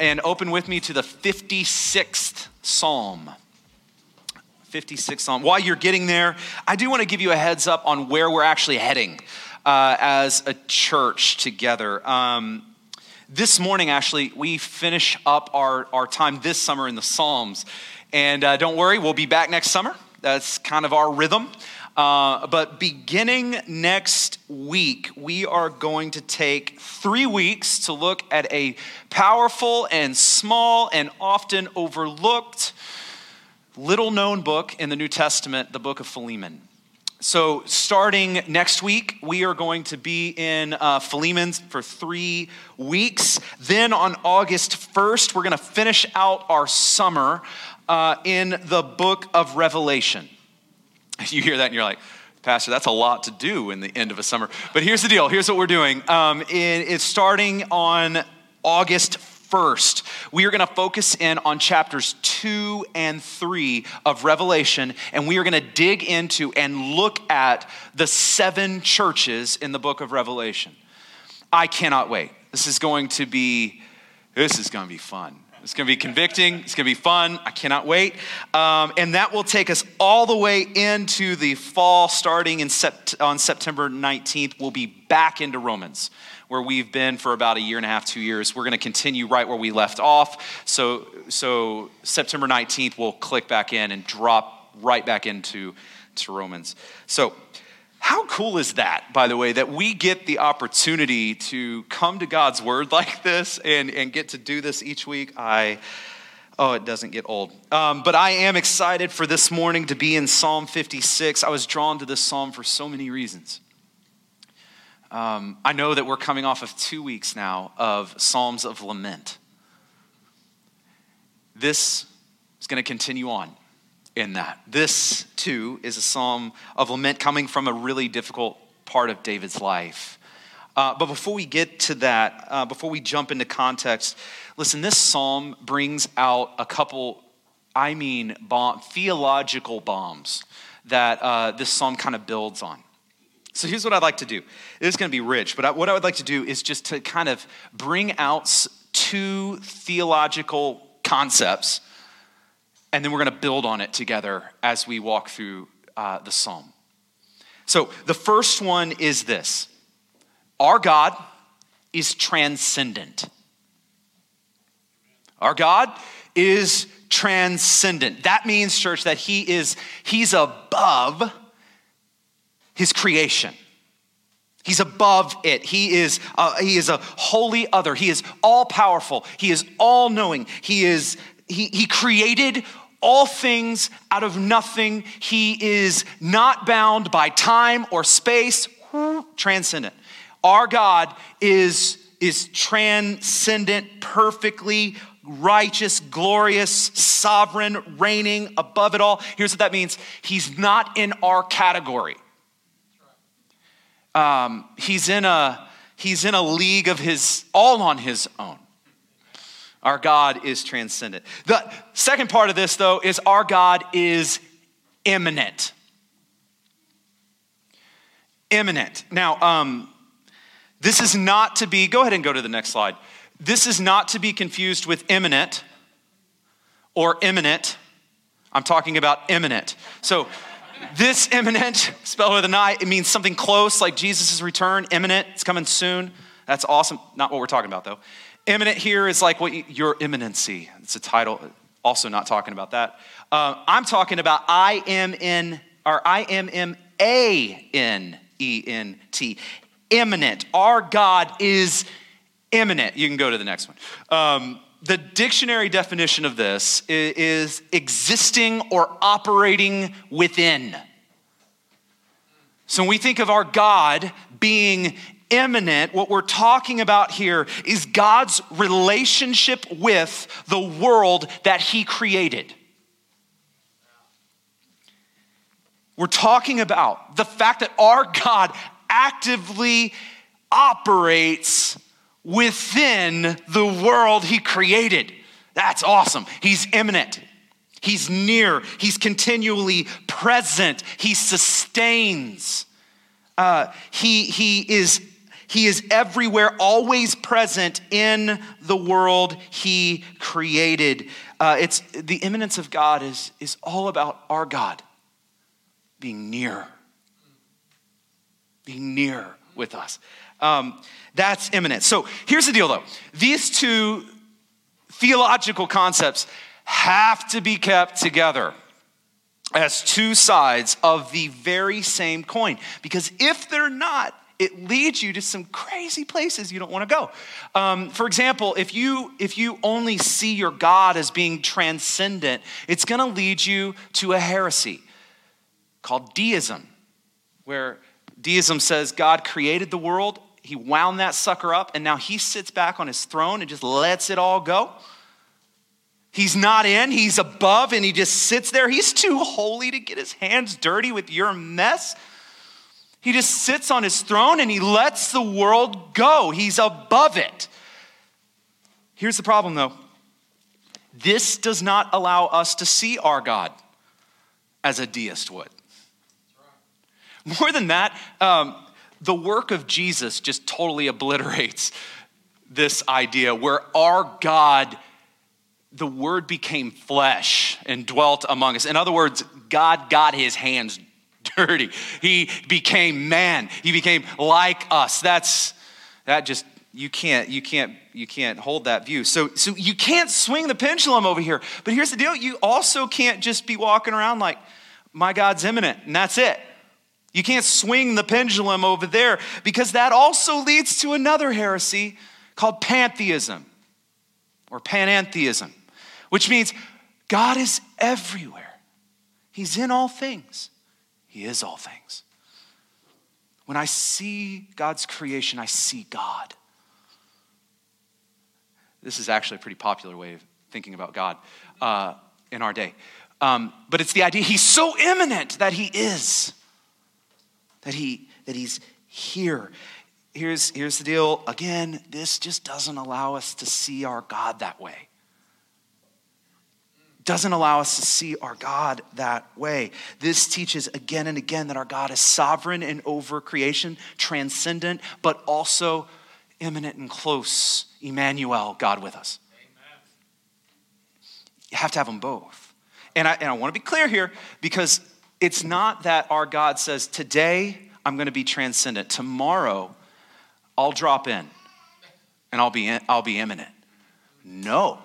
and open with me to the 56th Psalm. 56th Psalm. While you're getting there, I do want to give you a heads up on where we're actually heading uh, as a church together. Um, this morning, actually, we finish up our, our time this summer in the Psalms. And uh, don't worry, we'll be back next summer. That's kind of our rhythm. Uh, but beginning next week, we are going to take three weeks to look at a powerful and small and often overlooked little known book in the New Testament, the book of Philemon. So, starting next week, we are going to be in uh, for three weeks. Then on August 1st, we're going to finish out our summer uh, in the book of Revelation. You hear that and you're like, Pastor, that's a lot to do in the end of a summer. But here's the deal. Here's what we're doing. Um, it, it's starting on August 1st. We are going to focus in on chapters 2 and 3 of Revelation, and we are going to dig into and look at the seven churches in the book of Revelation. I cannot wait. This is going to be this is going to be fun. It's going to be convicting. It's going to be fun. I cannot wait. Um, and that will take us all the way into the fall, starting in sept- on September 19th. We'll be back into Romans, where we've been for about a year and a half, two years. We're going to continue right where we left off. So, so September 19th, we'll click back in and drop right back into to Romans. So, how cool is that, by the way, that we get the opportunity to come to God's word like this and, and get to do this each week? I, oh, it doesn't get old. Um, but I am excited for this morning to be in Psalm 56. I was drawn to this psalm for so many reasons. Um, I know that we're coming off of two weeks now of Psalms of Lament. This is going to continue on in that. This, too, is a psalm of lament coming from a really difficult part of David's life. Uh, but before we get to that, uh, before we jump into context, listen, this psalm brings out a couple, I mean, bomb, theological bombs that uh, this psalm kind of builds on. So here's what I'd like to do. It is going to be rich, but I, what I would like to do is just to kind of bring out two theological concepts and then we're going to build on it together as we walk through uh, the psalm. So, the first one is this Our God is transcendent. Our God is transcendent. That means, church, that He is He's above His creation. He's above it. He is, uh, he is a holy other. He is all powerful. He is all knowing. He is, he, he created all things out of nothing. He is not bound by time or space, transcendent. Our God is, is transcendent, perfectly righteous, glorious, sovereign, reigning above it all. Here's what that means He's not in our category. Um, he's in a he's in a league of his all on his own our God is transcendent. The second part of this, though, is our God is immanent. Immanent. Now, um, this is not to be, go ahead and go to the next slide. This is not to be confused with imminent or imminent. I'm talking about imminent. So, this imminent, spelled with an I, it means something close, like Jesus' return, imminent, it's coming soon. That's awesome. Not what we're talking about, though. Eminent here is like what you, your eminency. It's a title. Also, not talking about that. Uh, I'm talking about I am in or I am M A N E N T. Immanent. Our God is immanent. You can go to the next one. Um, the dictionary definition of this is, is existing or operating within. So when we think of our God being immanent, what we're talking about here is God's relationship with the world that He created. We're talking about the fact that our God actively operates within the world He created. That's awesome. He's immanent. He's near. He's continually present. He sustains. Uh, he, he, is, he is everywhere, always present in the world he created. Uh, it's, the immanence of God is, is all about our God being near, being near with us. Um, that's immanent. So here's the deal though these two theological concepts have to be kept together as two sides of the very same coin. Because if they're not, it leads you to some crazy places you don't want to go. Um, for example, if you if you only see your God as being transcendent, it's going to lead you to a heresy called deism, where deism says God created the world, He wound that sucker up, and now He sits back on His throne and just lets it all go. He's not in, he's above, and he just sits there. He's too holy to get his hands dirty with your mess. He just sits on his throne and he lets the world go. He's above it. Here's the problem though this does not allow us to see our God as a deist would. More than that, um, the work of Jesus just totally obliterates this idea where our God the word became flesh and dwelt among us. In other words, God got his hands dirty. He became man. He became like us. That's that just you can't you can't you can't hold that view. So so you can't swing the pendulum over here. But here's the deal, you also can't just be walking around like my God's immanent and that's it. You can't swing the pendulum over there because that also leads to another heresy called pantheism or panentheism which means God is everywhere. He's in all things, He is all things. When I see God's creation, I see God. This is actually a pretty popular way of thinking about God uh, in our day. Um, but it's the idea He's so immanent that He is, that, he, that He's here. Here's, here's the deal again, this just doesn't allow us to see our God that way doesn't allow us to see our God that way. This teaches again and again that our God is sovereign and over creation, transcendent, but also immanent and close. Emmanuel, God with us. Amen. You have to have them both. And I, and I want to be clear here because it's not that our God says, Today I'm going to be transcendent, tomorrow I'll drop in and I'll be, in, I'll be immanent. No.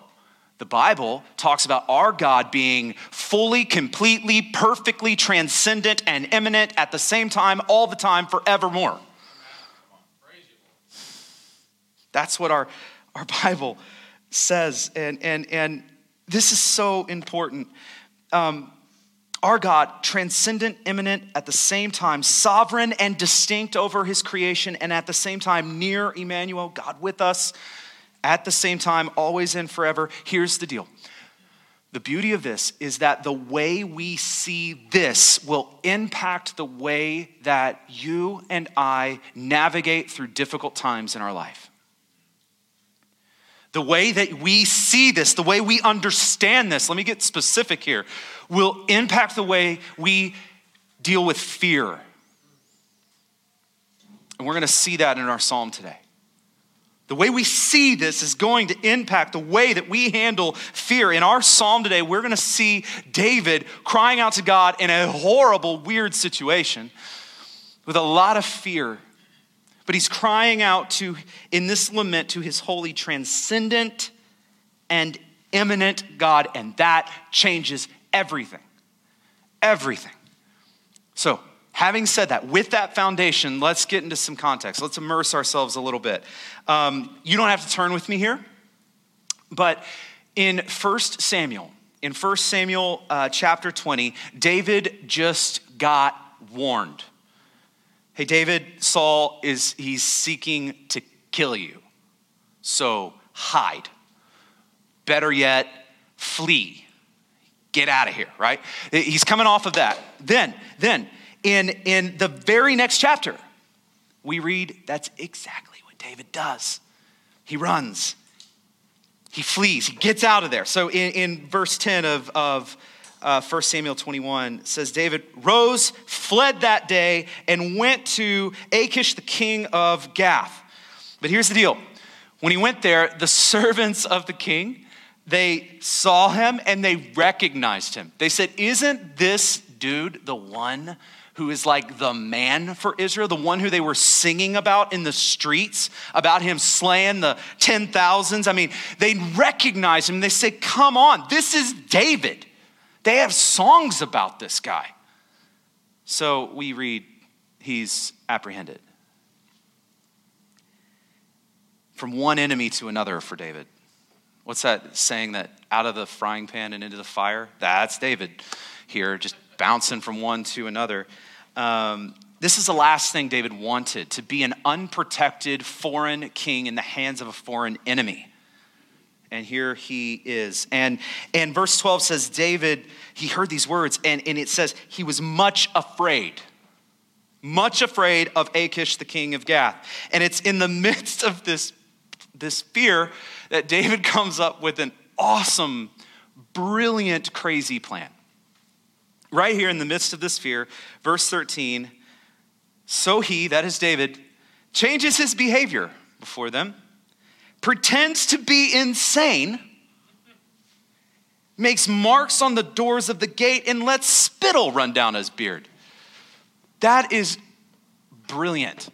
The Bible talks about our God being fully, completely, perfectly transcendent and immanent at the same time, all the time, forevermore. That's what our, our Bible says. And, and, and this is so important. Um, our God, transcendent, immanent, at the same time, sovereign and distinct over his creation, and at the same time, near Emmanuel, God with us at the same time, always and forever. Here's the deal. The beauty of this is that the way we see this will impact the way that you and I navigate through difficult times in our life. The way that we see this, the way we understand this, let me get specific here, will impact the way we deal with fear. And we're going to see that in our psalm today. The way we see this is going to impact the way that we handle fear. In our psalm today, we're going to see David crying out to God in a horrible, weird situation with a lot of fear. But he's crying out to, in this lament, to his holy, transcendent, and immanent God, and that changes everything. Everything. So, Having said that, with that foundation, let's get into some context. Let's immerse ourselves a little bit. Um, you don't have to turn with me here, but in 1 Samuel, in 1 Samuel uh, chapter 20, David just got warned. Hey, David, Saul is he's seeking to kill you. So hide. Better yet, flee. Get out of here, right? He's coming off of that. Then, then, in, in the very next chapter, we read that's exactly what David does. He runs, he flees, he gets out of there. So in, in verse 10 of, of uh, 1 Samuel 21 says, David rose, fled that day, and went to Achish, the king of Gath. But here's the deal when he went there, the servants of the king, they saw him and they recognized him. They said, Isn't this dude the one who is like the man for Israel, the one who they were singing about in the streets, about him slaying the 10,000s? I mean, they recognize him. They say, Come on, this is David. They have songs about this guy. So we read, He's apprehended. From one enemy to another for David. What's that saying that out of the frying pan and into the fire? That's David here, just bouncing from one to another. Um, this is the last thing David wanted to be an unprotected foreign king in the hands of a foreign enemy. And here he is. And, and verse 12 says, David, he heard these words, and, and it says, he was much afraid much afraid of Achish, the king of Gath. And it's in the midst of this this fear that David comes up with an awesome, brilliant, crazy plan. Right here in the midst of this fear, verse 13 so he, that is David, changes his behavior before them, pretends to be insane, makes marks on the doors of the gate, and lets spittle run down his beard. That is brilliant.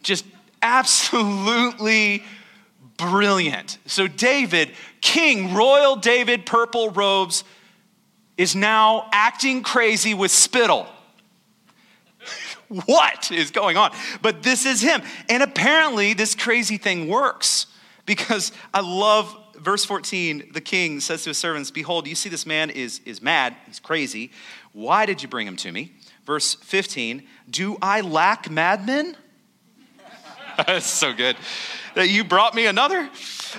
Just absolutely brilliant. So, David, King, royal David, purple robes, is now acting crazy with spittle. what is going on? But this is him. And apparently, this crazy thing works because I love verse 14. The king says to his servants, Behold, you see this man is, is mad, he's crazy. Why did you bring him to me? Verse 15, Do I lack madmen? That's so good that you brought me another?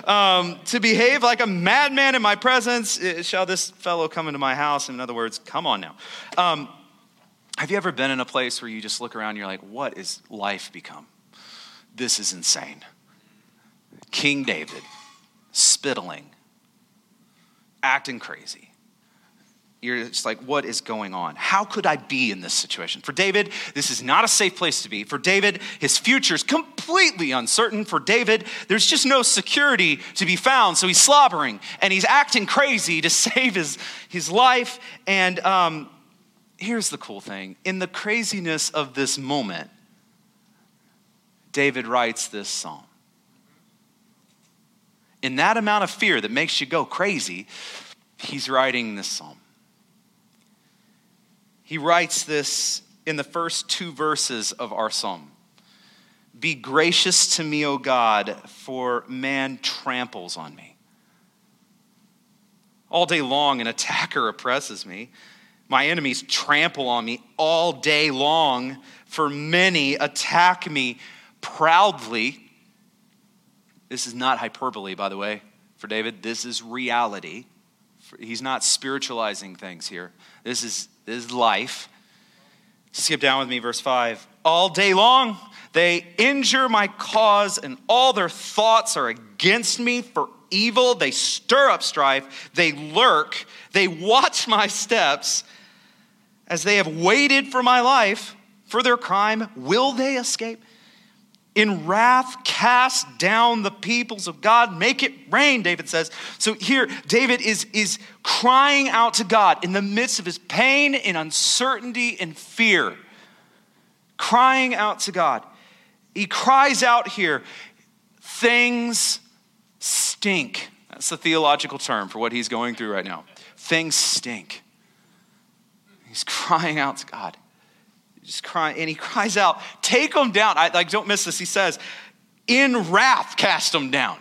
Um, to behave like a madman in my presence, eh, shall this fellow come into my house? In other words, come on now. Um, have you ever been in a place where you just look around and you're like, what is life become? This is insane. King David, spittling, acting crazy you're just like, what is going on? How could I be in this situation? For David, this is not a safe place to be. For David, his future is completely uncertain. For David, there's just no security to be found. So he's slobbering and he's acting crazy to save his, his life. And um, here's the cool thing in the craziness of this moment, David writes this psalm. In that amount of fear that makes you go crazy, he's writing this psalm. He writes this in the first two verses of our psalm Be gracious to me, O God, for man tramples on me. All day long, an attacker oppresses me. My enemies trample on me all day long, for many attack me proudly. This is not hyperbole, by the way, for David. This is reality. He's not spiritualizing things here. This is is life. Skip down with me, verse 5. All day long, they injure my cause, and all their thoughts are against me for evil. They stir up strife. They lurk. They watch my steps. As they have waited for my life, for their crime, will they escape? In wrath cast down the peoples of God, make it rain, David says. So here, David is, is crying out to God in the midst of his pain and uncertainty and fear. Crying out to God. He cries out here, things stink. That's the theological term for what he's going through right now. Things stink. He's crying out to God just crying, and he cries out, Take them down. I like, don't miss this. He says, In wrath, cast them down.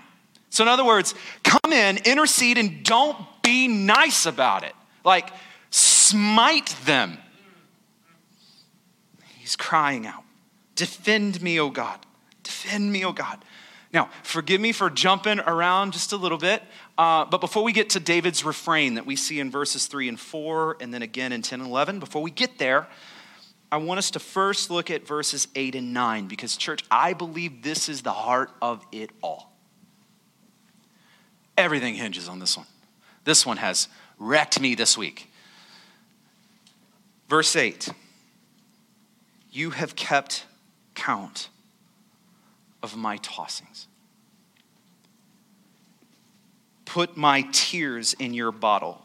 So, in other words, come in, intercede, and don't be nice about it. Like, smite them. He's crying out. Defend me, O God. Defend me, O God. Now, forgive me for jumping around just a little bit, uh, but before we get to David's refrain that we see in verses 3 and 4, and then again in 10 and 11, before we get there, I want us to first look at verses 8 and 9, because, church, I believe this is the heart of it all. Everything hinges on this one. This one has wrecked me this week. Verse 8 You have kept count of my tossings. Put my tears in your bottle.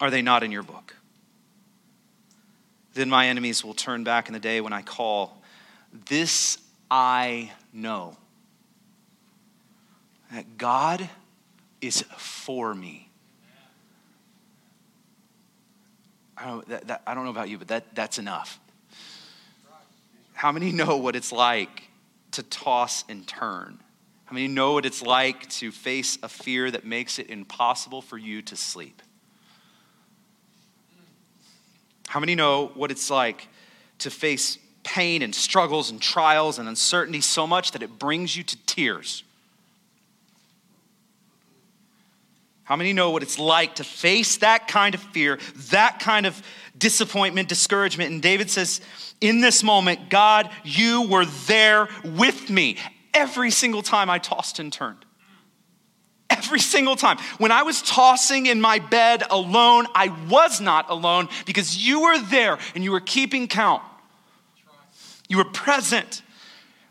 Are they not in your book? Then my enemies will turn back in the day when I call. This I know that God is for me. I don't, that, that, I don't know about you, but that, that's enough. How many know what it's like to toss and turn? How many know what it's like to face a fear that makes it impossible for you to sleep? How many know what it's like to face pain and struggles and trials and uncertainty so much that it brings you to tears? How many know what it's like to face that kind of fear, that kind of disappointment, discouragement? And David says, In this moment, God, you were there with me every single time I tossed and turned. Every single time. When I was tossing in my bed alone, I was not alone because you were there and you were keeping count. You were present.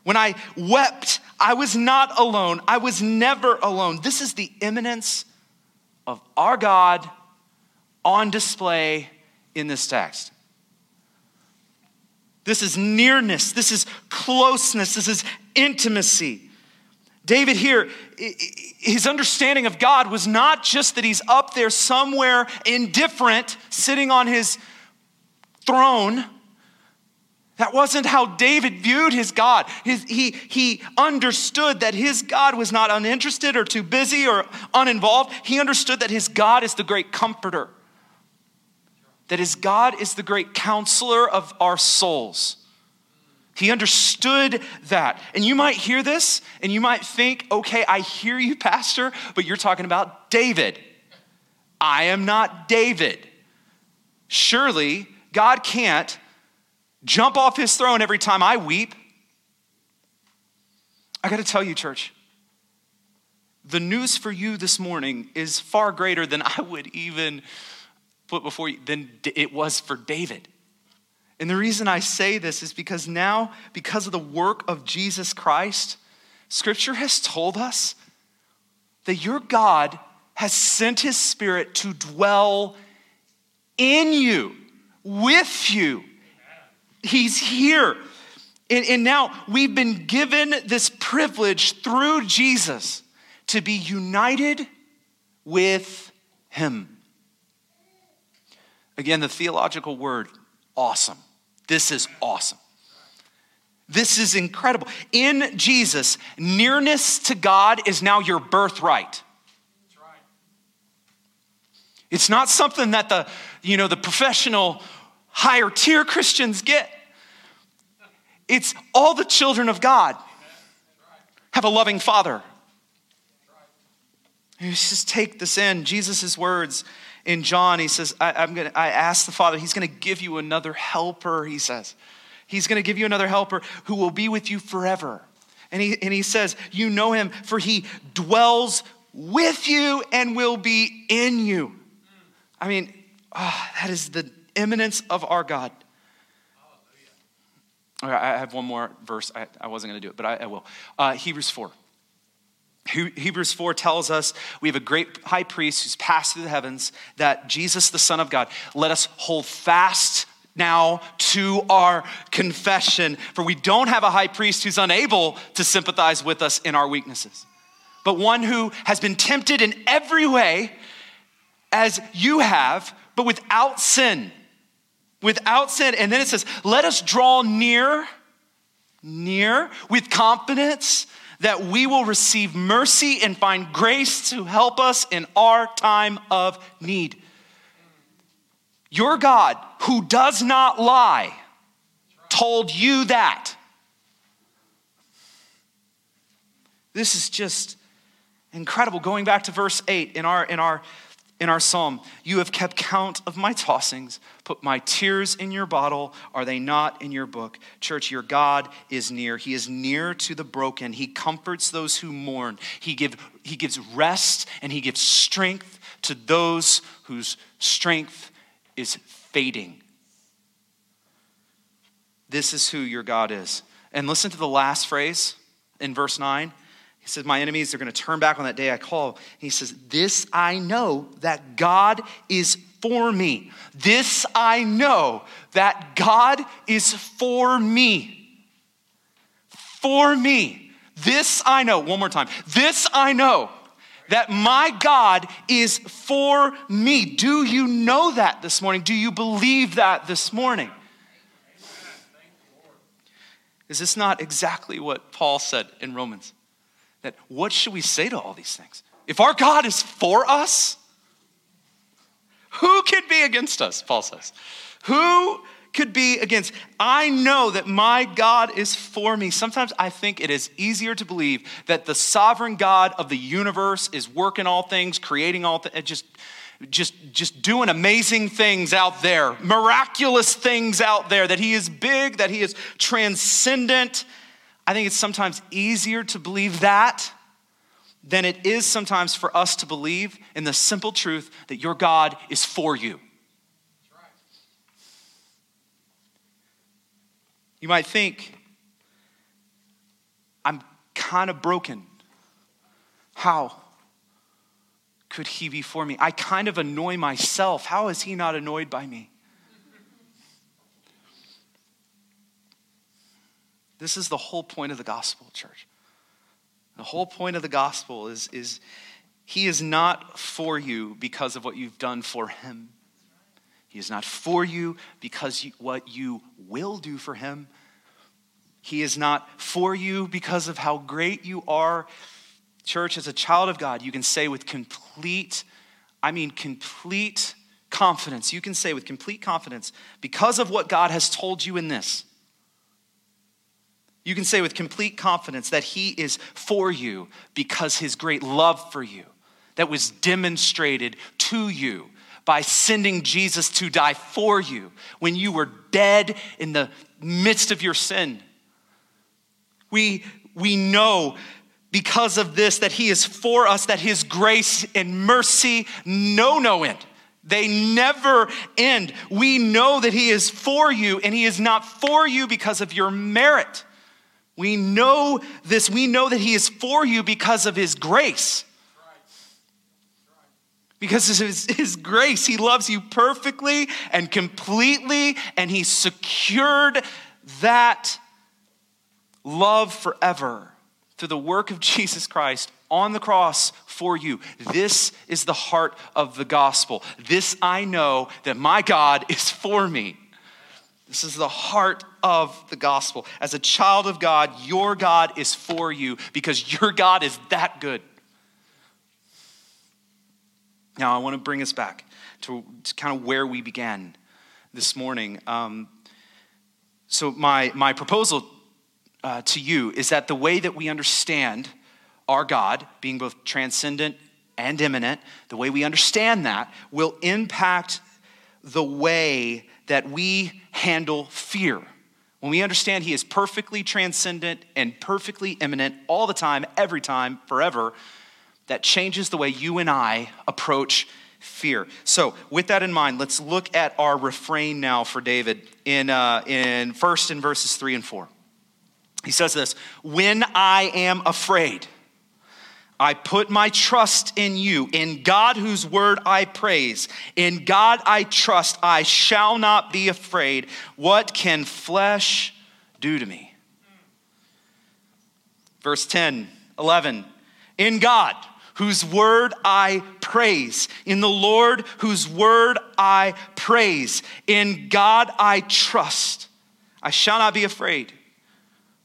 When I wept, I was not alone. I was never alone. This is the immanence of our God on display in this text. This is nearness, this is closeness, this is intimacy. David here, his understanding of God was not just that he's up there somewhere indifferent, sitting on his throne that wasn't how David viewed his God. His, he, he understood that his God was not uninterested or too busy or uninvolved. He understood that his God is the great comforter, that his God is the great counselor of our souls. He understood that. And you might hear this and you might think, okay, I hear you, Pastor, but you're talking about David. I am not David. Surely God can't jump off his throne every time I weep. I got to tell you, church, the news for you this morning is far greater than I would even put before you, than it was for David. And the reason I say this is because now, because of the work of Jesus Christ, Scripture has told us that your God has sent His Spirit to dwell in you, with you. He's here. And, and now we've been given this privilege through Jesus to be united with Him. Again, the theological word, awesome. This is awesome. This is incredible. In Jesus, nearness to God is now your birthright. It's not something that the, you know, the professional higher tier Christians get. It's all the children of God have a loving father. Let's just take this in. Jesus' words in John, he says, I, am gonna, I asked the Father, he's going to give you another helper, he says. He's going to give you another helper who will be with you forever. And he, and he says, You know him, for he dwells with you and will be in you. I mean, oh, that is the immanence of our God. All right, I have one more verse. I, I wasn't going to do it, but I, I will. Uh, Hebrews 4. Hebrews 4 tells us we have a great high priest who's passed through the heavens, that Jesus, the Son of God, let us hold fast now to our confession. For we don't have a high priest who's unable to sympathize with us in our weaknesses, but one who has been tempted in every way as you have, but without sin without sin. And then it says, let us draw near, near with confidence that we will receive mercy and find grace to help us in our time of need. Your God, who does not lie, told you that. This is just incredible. Going back to verse 8 in our, in our, in our psalm, you have kept count of my tossings, put my tears in your bottle. Are they not in your book? Church, your God is near. He is near to the broken. He comforts those who mourn. He, give, he gives rest and he gives strength to those whose strength is fading. This is who your God is. And listen to the last phrase in verse 9. He says, My enemies are going to turn back on that day I call. He says, This I know that God is for me. This I know that God is for me. For me. This I know. One more time. This I know that my God is for me. Do you know that this morning? Do you believe that this morning? Is this not exactly what Paul said in Romans? That what should we say to all these things? If our God is for us, who can be against us? Paul says. Who could be against? I know that my God is for me. Sometimes I think it is easier to believe that the sovereign God of the universe is working all things, creating all things, just just just doing amazing things out there, miraculous things out there that he is big, that he is transcendent, I think it's sometimes easier to believe that than it is sometimes for us to believe in the simple truth that your God is for you. You might think, I'm kind of broken. How could he be for me? I kind of annoy myself. How is he not annoyed by me? This is the whole point of the gospel, church. The whole point of the gospel is, is he is not for you because of what you've done for him. He is not for you because you, what you will do for him. He is not for you because of how great you are. Church, as a child of God, you can say with complete, I mean, complete confidence, you can say with complete confidence, because of what God has told you in this, you can say with complete confidence that He is for you because His great love for you that was demonstrated to you by sending Jesus to die for you when you were dead in the midst of your sin. We, we know because of this that He is for us, that His grace and mercy know no end. They never end. We know that He is for you, and He is not for you because of your merit. We know this. We know that He is for you because of His grace. Because of his, his grace, He loves you perfectly and completely, and He secured that love forever through the work of Jesus Christ on the cross for you. This is the heart of the gospel. This I know that my God is for me. This is the heart of the gospel. As a child of God, your God is for you because your God is that good. Now, I want to bring us back to, to kind of where we began this morning. Um, so, my, my proposal uh, to you is that the way that we understand our God, being both transcendent and immanent, the way we understand that will impact the way that we handle fear. When we understand He is perfectly transcendent and perfectly immanent all the time, every time, forever, that changes the way you and I approach fear. So, with that in mind, let's look at our refrain now for David in, uh, in first in verses three and four. He says this When I am afraid, I put my trust in you, in God whose word I praise. In God I trust, I shall not be afraid. What can flesh do to me? Verse 10, 11. In God, whose word I praise. In the Lord, whose word I praise. In God I trust. I shall not be afraid.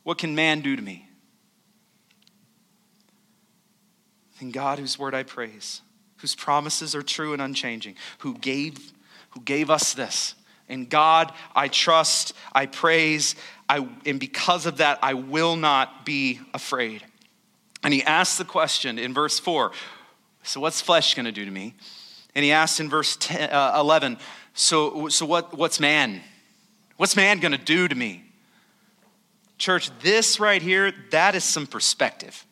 What can man do to me? In God whose word I praise, whose promises are true and unchanging, who gave, who gave us this, In God, I trust, I praise, I, and because of that, I will not be afraid. And he asks the question in verse 4 So, what's flesh going to do to me? And he asks in verse 10, uh, 11 So, so what, what's man? What's man going to do to me? Church, this right here, that is some perspective.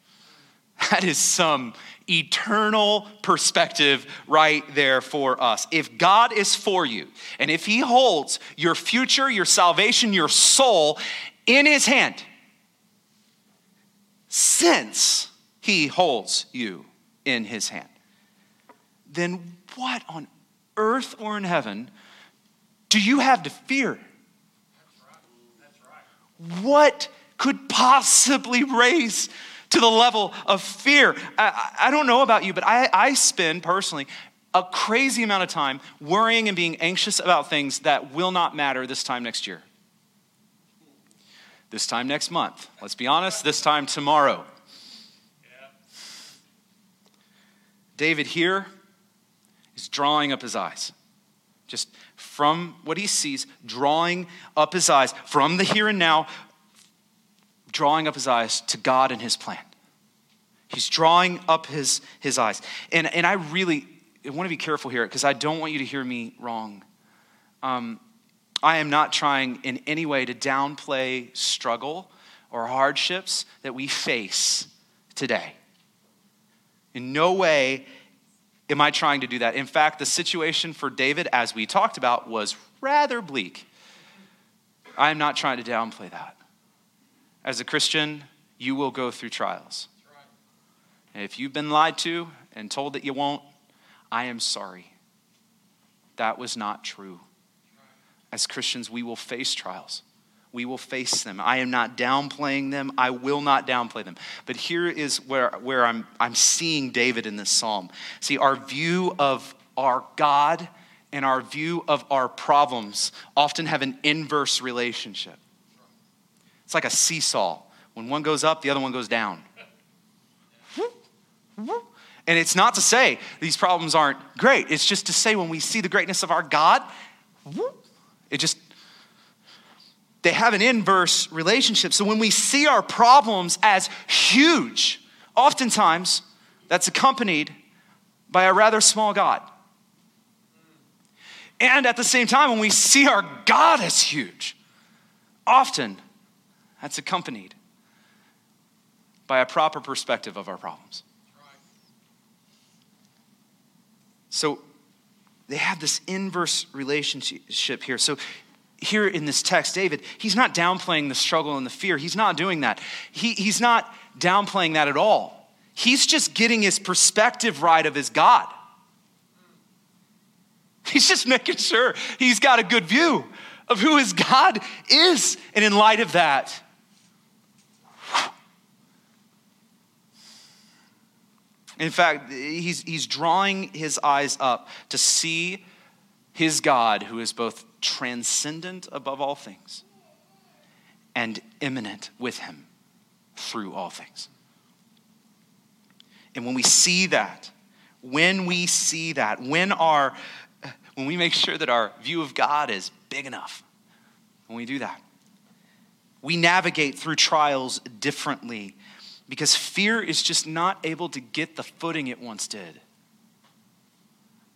That is some eternal perspective right there for us. If God is for you, and if He holds your future, your salvation, your soul in His hand, since He holds you in His hand, then what on earth or in heaven do you have to fear? What could possibly raise to the level of fear? I, I don't know about you, but I, I spend personally a crazy amount of time worrying and being anxious about things that will not matter this time next year. This time next month. Let's be honest, this time tomorrow. David here is drawing up his eyes. Just from what he sees, drawing up his eyes from the here and now, drawing up his eyes to God and his plan. He's drawing up his, his eyes. And, and I really I want to be careful here because I don't want you to hear me wrong. Um, I am not trying in any way to downplay struggle or hardships that we face today. In no way am I trying to do that. In fact, the situation for David, as we talked about, was rather bleak. I am not trying to downplay that. As a Christian, you will go through trials. And if you've been lied to and told that you won't, I am sorry. That was not true. As Christians, we will face trials. We will face them. I am not downplaying them. I will not downplay them. But here is where, where I'm, I'm seeing David in this psalm. See, our view of our God and our view of our problems often have an inverse relationship. It's like a seesaw. When one goes up, the other one goes down. And it's not to say these problems aren't great. It's just to say when we see the greatness of our God, it just, they have an inverse relationship. So when we see our problems as huge, oftentimes that's accompanied by a rather small God. And at the same time, when we see our God as huge, often that's accompanied by a proper perspective of our problems. So they have this inverse relationship here. So here in this text, David, he's not downplaying the struggle and the fear. He's not doing that. He, he's not downplaying that at all. He's just getting his perspective right of his God. He's just making sure he's got a good view of who his God is. And in light of that, In fact, he's, he's drawing his eyes up to see his God, who is both transcendent above all things and immanent with him through all things. And when we see that, when we see that, when our when we make sure that our view of God is big enough, when we do that, we navigate through trials differently because fear is just not able to get the footing it once did.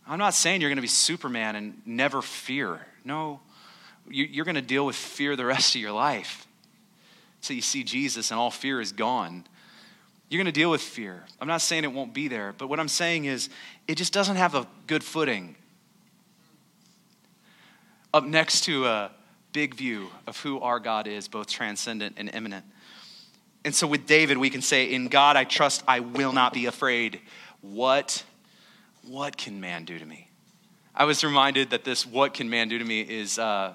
I'm not saying you're going to be Superman and never fear. No, you're going to deal with fear the rest of your life until you see Jesus and all fear is gone. You're going to deal with fear. I'm not saying it won't be there, but what I'm saying is it just doesn't have a good footing. Up next to a big view of who our God is, both transcendent and immanent. And so with David, we can say, In God I trust, I will not be afraid. What, what can man do to me? I was reminded that this what can man do to me is uh,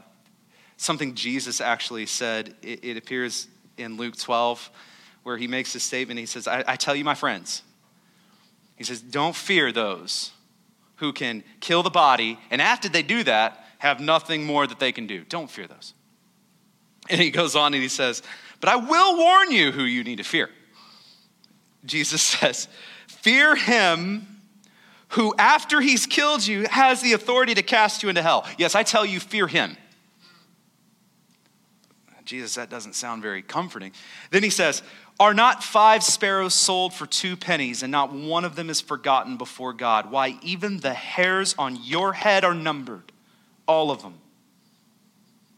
something Jesus actually said. It, it, appears in Luke 12, where he makes this statement. He says, I, I tell you, my friends, he says, don't fear those who can kill the body, and after they do that, have nothing more that they can do. Don't fear those. And he goes on and he says, but I will warn you who you need to fear. Jesus says, Fear him who, after he's killed you, has the authority to cast you into hell. Yes, I tell you, fear him. Jesus, that doesn't sound very comforting. Then he says, Are not five sparrows sold for two pennies, and not one of them is forgotten before God? Why, even the hairs on your head are numbered, all of them,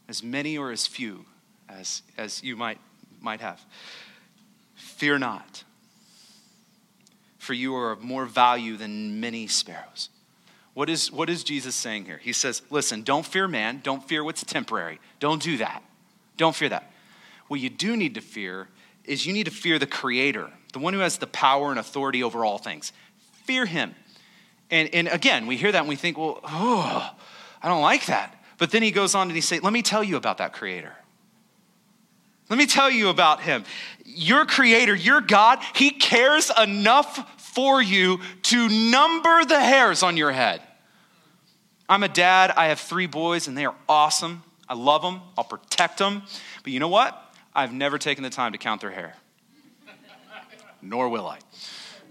as many or as few as, as you might, might have. Fear not, for you are of more value than many sparrows. What is, what is Jesus saying here? He says, Listen, don't fear man, don't fear what's temporary, don't do that. Don't fear that. What you do need to fear is you need to fear the Creator, the one who has the power and authority over all things. Fear Him. And, and again, we hear that and we think, well, oh, I don't like that. But then he goes on and he says, let me tell you about that Creator. Let me tell you about Him. Your Creator, your God, He cares enough for you to number the hairs on your head. I'm a dad, I have three boys, and they are awesome. I love them, I'll protect them. But you know what? I've never taken the time to count their hair. Nor will I.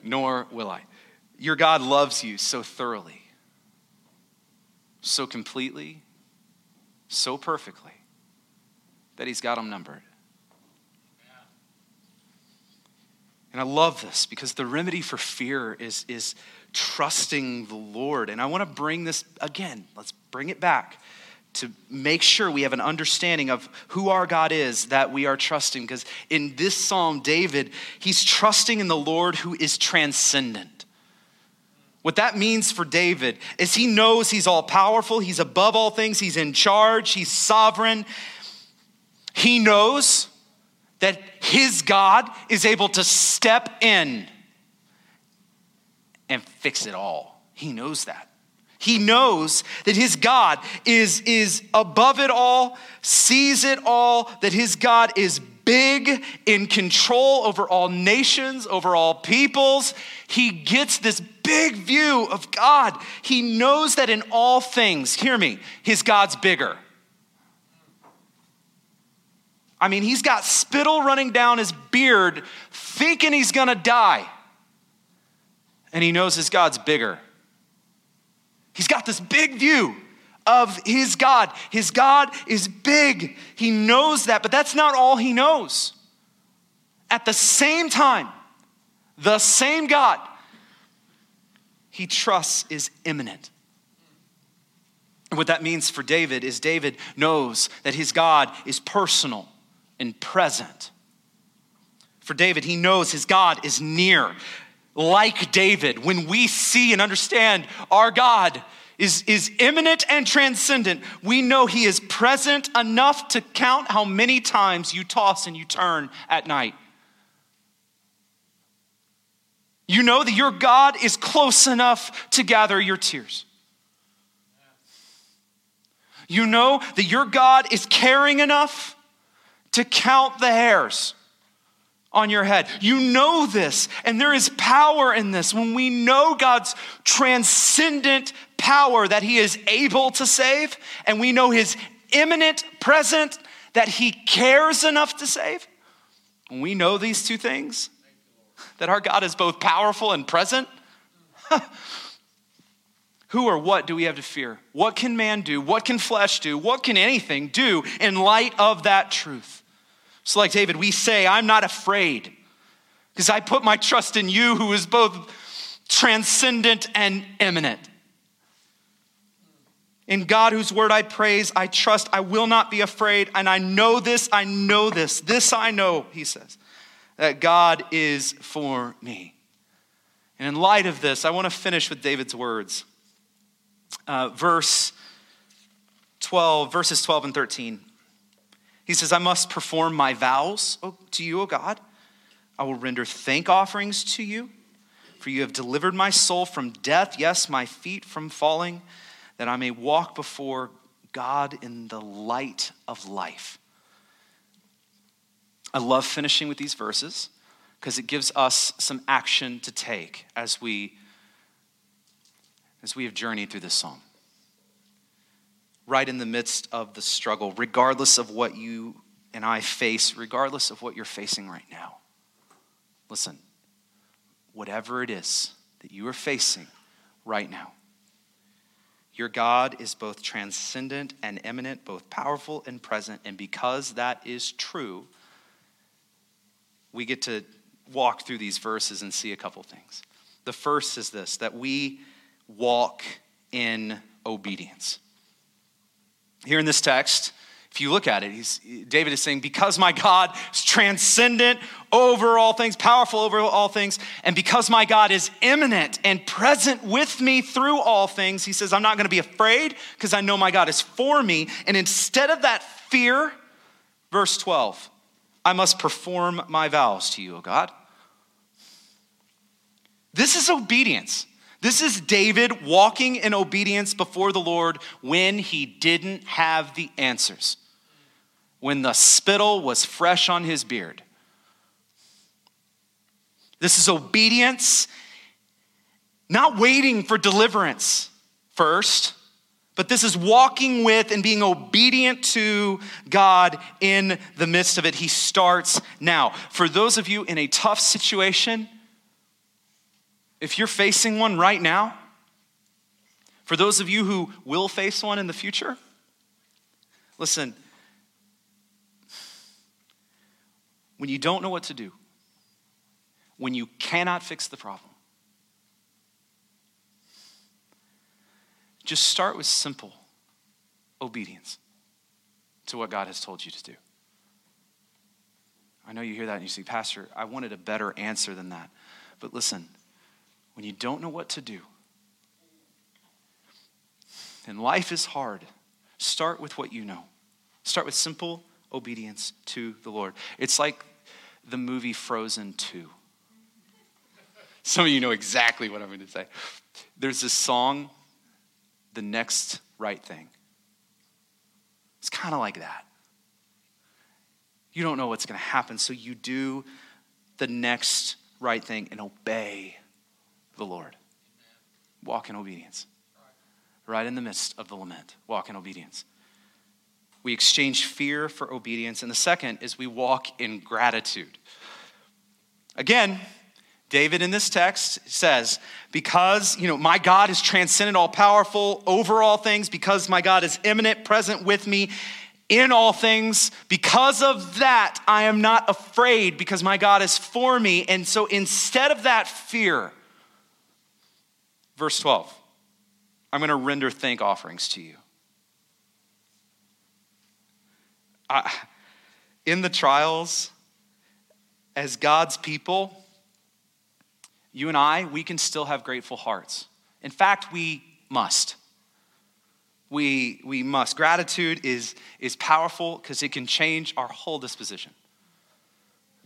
Nor will I. Your God loves you so thoroughly, so completely, so perfectly that He's got them numbered. And I love this because the remedy for fear is, is trusting the Lord. And I want to bring this again, let's bring it back to make sure we have an understanding of who our God is that we are trusting. Because in this psalm, David, he's trusting in the Lord who is transcendent. What that means for David is he knows he's all powerful, he's above all things, he's in charge, he's sovereign. He knows that his God is able to step in and fix it all. He knows that. He knows that his God is, is above it all, sees it all, that his God is big, in control over all nations, over all peoples. He gets this big view of God. He knows that in all things, hear me, his God's bigger. I mean, he's got spittle running down his beard, thinking he's gonna die. And he knows his God's bigger. He's got this big view of his God. His God is big. He knows that, but that's not all he knows. At the same time, the same God he trusts is immanent. And what that means for David is David knows that his God is personal and present. For David, he knows his God is near like David, when we see and understand our God is, is immanent and transcendent, we know He is present enough to count how many times you toss and you turn at night. You know that your God is close enough to gather your tears. You know that your God is caring enough to count the hairs on your head. You know this, and there is power in this. When we know God's transcendent power that He is able to save, and we know His immanent present that He cares enough to save, when we know these two things, that our God is both powerful and present, who or what do we have to fear? What can man do? What can flesh do? What can anything do in light of that truth? So, like David, we say, I'm not afraid because I put my trust in you who is both transcendent and immanent. In God, whose word I praise, I trust, I will not be afraid. And I know this, I know this. This I know, he says, that God is for me. And in light of this, I want to finish with David's words. Uh, verse 12, verses 12 and 13. He says, I must perform my vows to you, O God. I will render thank offerings to you, for you have delivered my soul from death, yes, my feet from falling, that I may walk before God in the light of life. I love finishing with these verses because it gives us some action to take as we as we have journeyed through this psalm right in the midst of the struggle, regardless of what you and I face, regardless of what you're facing right now. Listen, whatever it is that you are facing right now. Your God is both transcendent and immanent, both powerful and present. And because that is true, we get to walk through these verses and see a couple things. The first is this that we walk in obedience. Here in this text, if you look at it, David is saying, Because my God is transcendent over all things, powerful over all things, and because my God is immanent and present with me through all things, he says, I'm not going to be afraid because I know my God is for me. And instead of that fear, verse 12, I must perform my vows to you, O God. This is obedience. This is David walking in obedience before the Lord when he didn't have the answers when the spittle was fresh on his beard. This is obedience, not waiting for deliverance first, but this is walking with and being obedient to God in the midst of it. He starts now. For those of you in a tough situation, if you're facing one right now, for those of you who will face one in the future, listen, when you don't know what to do, when you cannot fix the problem, just start with simple obedience to what God has told you to do. I know you hear that and you say, Pastor, I wanted a better answer than that. But listen, when you don't know what to do, and life is hard, start with what you know. Start with simple obedience to the Lord. It's like the movie Frozen 2. Some of you know exactly what I'm going to say. There's this song, The Next Right Thing. It's kind of like that. You don't know what's going to happen, so you do the next right thing and obey the Lord. Walk in obedience. Right in the midst of the lament, walk in obedience. We exchange fear for obedience. And the second is we walk in gratitude. Again, David in this text says, because, you know, my God is transcendent, all powerful, over all things, because my God is immanent, present with me in all things, because of that, I am not afraid because my God is for me. And so instead of that fear, verse 12, I'm going to render thank offerings to you. I, in the trials, as God's people, you and I, we can still have grateful hearts. In fact, we must. We, we must. Gratitude is, is powerful because it can change our whole disposition.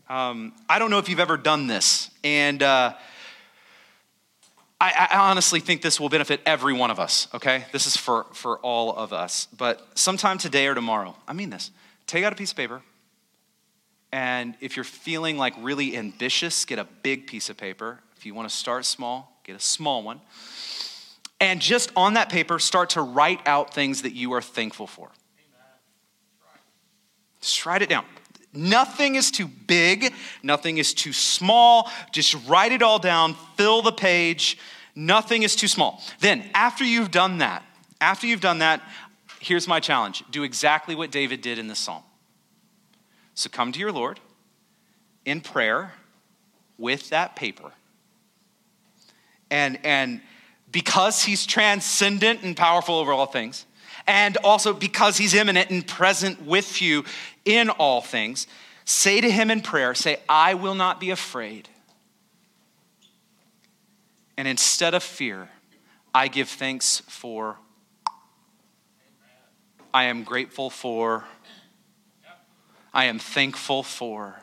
Um, I don't know if you've ever done this, and uh, I, I, honestly think this will benefit every one of us, okay? This is for, for all of us. But sometime today or tomorrow, I mean this, take out a piece of paper. And if you're feeling like really ambitious, get a big piece of paper. If you want to start small, get a small one. And just on that paper, start to write out things that you are thankful for. Just write it down. Nothing is too big, nothing is too small. Just write it all down, fill the page. Nothing is too small. Then, after you've done that, after you've done that, here's my challenge do exactly what David did in the psalm. So come to your Lord in prayer with that paper. And, and because he's transcendent and powerful over all things, and also because he's immanent and present with you in all things, say to him in prayer, say, I will not be afraid. And instead of fear, I give thanks for I am grateful for, I am thankful for.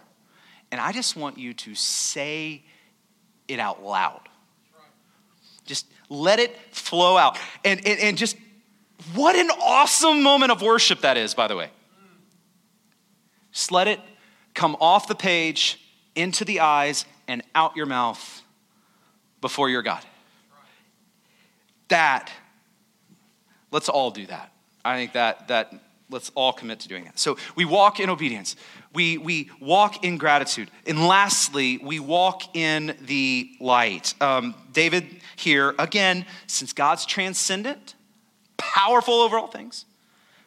And I just want you to say it out loud. Just let it flow out. And, and, and just what an awesome moment of worship that is, by the way. Just let it come off the page, into the eyes, and out your mouth before your God. That, let's all do that. I think that, that let's all commit to doing that. So we walk in obedience. We, we walk in gratitude. And lastly, we walk in the light. Um, David here, again, since God's transcendent, powerful over all things,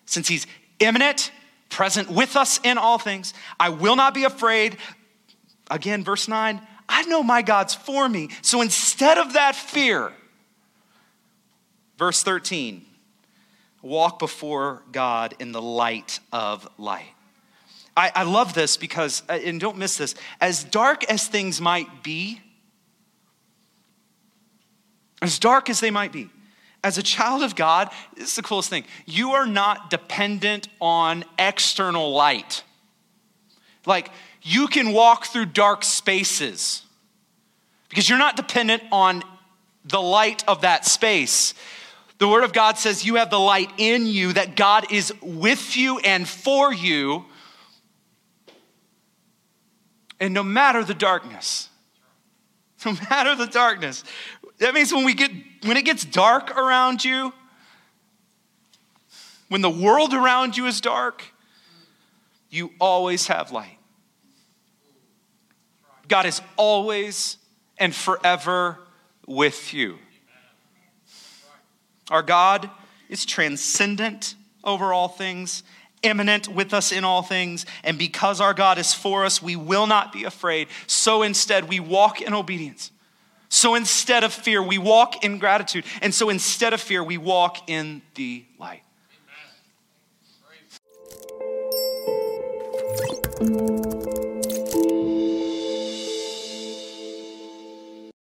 since he's immanent, present with us in all things, I will not be afraid. Again, verse 9, I know my God's for me. So instead of that fear, verse 13, walk before God in the light of light. I, I love this because, uh, and don't miss this, as dark as things might be, as dark as they might be, as a child of God, this is the coolest thing. You are not dependent on external light. Like, you can walk through dark spaces because you're not dependent on the light of that space. The Word of God says you have the light in you, that God is with you and for you. And no matter the darkness, no matter the darkness, that means when we get when it gets dark around you, when the world around you is dark, you always have light. God is always and forever with you. Our God is transcendent over all things, immanent with us in all things, and because our God is for us, we will not be afraid. So instead, we walk in obedience. So instead of fear, we walk in gratitude. And so instead of fear, we walk in the light. Amen.